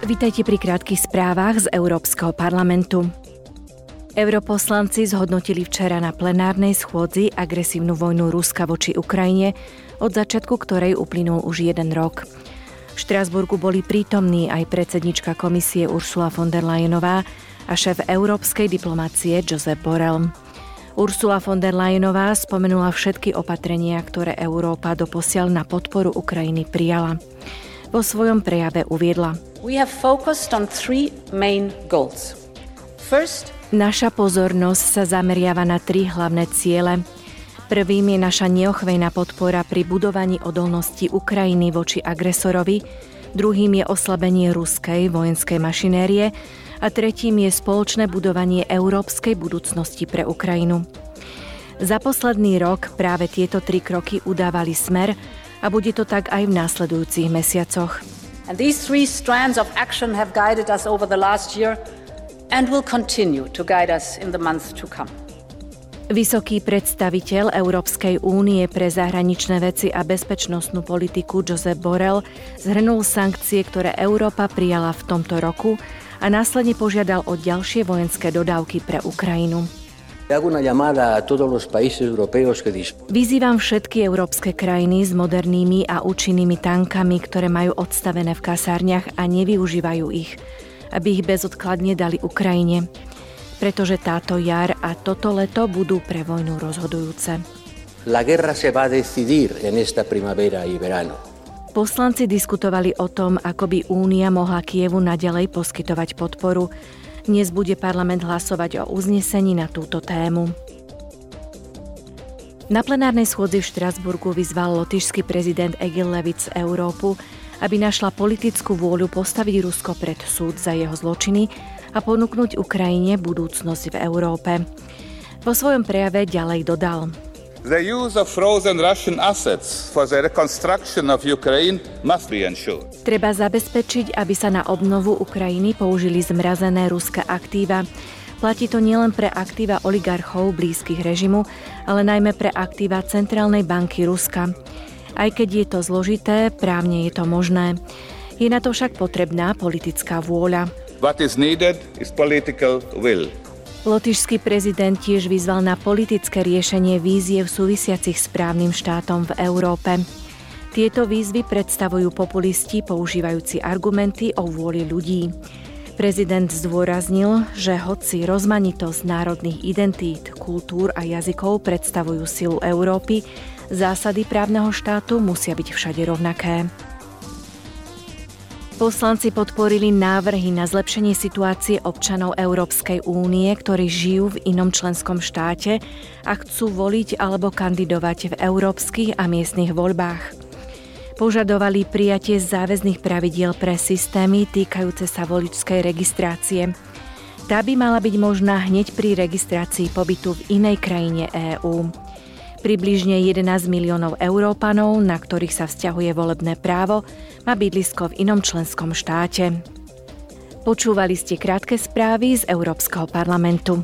Vítajte pri krátkých správach z Európskeho parlamentu. Europoslanci zhodnotili včera na plenárnej schôdzi agresívnu vojnu Ruska voči Ukrajine, od začiatku ktorej uplynul už jeden rok. V Štrasburgu boli prítomní aj predsednička komisie Ursula von der Leyenová a šéf európskej diplomácie Josep Borrell. Ursula von der Leyenová spomenula všetky opatrenia, ktoré Európa doposiaľ na podporu Ukrajiny prijala. Vo svojom prejave uviedla. We have focused on three main goals. First, Naša pozornosť sa zameriava na tri hlavné ciele. Prvým je naša neochvejná podpora pri budovaní odolnosti Ukrajiny voči agresorovi, druhým je oslabenie ruskej vojenskej mašinérie a tretím je spoločné budovanie európskej budúcnosti pre Ukrajinu. Za posledný rok práve tieto tri kroky udávali smer a bude to tak aj v následujúcich mesiacoch. And these three strands of action have guided us over the last year and will continue to guide us in the months to come. Vysoký predstaviteľ Európskej únie pre zahraničné veci a bezpečnostnú politiku Josep Borrell zhrnul sankcie, ktoré Európa prijala v tomto roku a následne požiadal o ďalšie vojenské dodávky pre Ukrajinu. Vyzývam všetky európske krajiny s modernými a účinnými tankami, ktoré majú odstavené v kasárniach a nevyužívajú ich aby ich bezodkladne dali Ukrajine, pretože táto jar a toto leto budú pre vojnu rozhodujúce. La guerra se va a decidir en esta primavera y verano. Poslanci diskutovali o tom, ako by Únia mohla Kievu naďalej poskytovať podporu. Dnes bude parlament hlasovať o uznesení na túto tému. Na plenárnej schôdzi v Štrasburgu vyzval lotyšský prezident Egil Levic Európu, aby našla politickú vôľu postaviť Rusko pred súd za jeho zločiny a ponúknuť Ukrajine budúcnosť v Európe. Vo svojom prejave ďalej dodal. The use of frozen Russian assets for the reconstruction of Ukraine must be ensured. Treba zabezpečiť, aby sa na obnovu Ukrajiny použili zmrazené ruské aktíva. Platí to nielen pre aktíva oligarchov blízkych režimu, ale najmä pre aktíva Centrálnej banky Ruska. Aj keď je to zložité, právne je to možné. Je na to však potrebná politická vôľa. What is needed is political will. Lotyšský prezident tiež vyzval na politické riešenie víziev súvisiacich s právnym štátom v Európe. Tieto výzvy predstavujú populisti používajúci argumenty o vôli ľudí. Prezident zdôraznil, že hoci rozmanitosť národných identít, kultúr a jazykov predstavujú silu Európy, Zásady právneho štátu musia byť všade rovnaké. Poslanci podporili návrhy na zlepšenie situácie občanov Európskej únie, ktorí žijú v inom členskom štáte a chcú voliť alebo kandidovať v európskych a miestnych voľbách. Požadovali prijatie záväzných pravidiel pre systémy týkajúce sa voličskej registrácie. Tá by mala byť možná hneď pri registrácii pobytu v inej krajine EÚ. Približne 11 miliónov Európanov, na ktorých sa vzťahuje volebné právo, má bydlisko v inom členskom štáte. Počúvali ste krátke správy z Európskeho parlamentu.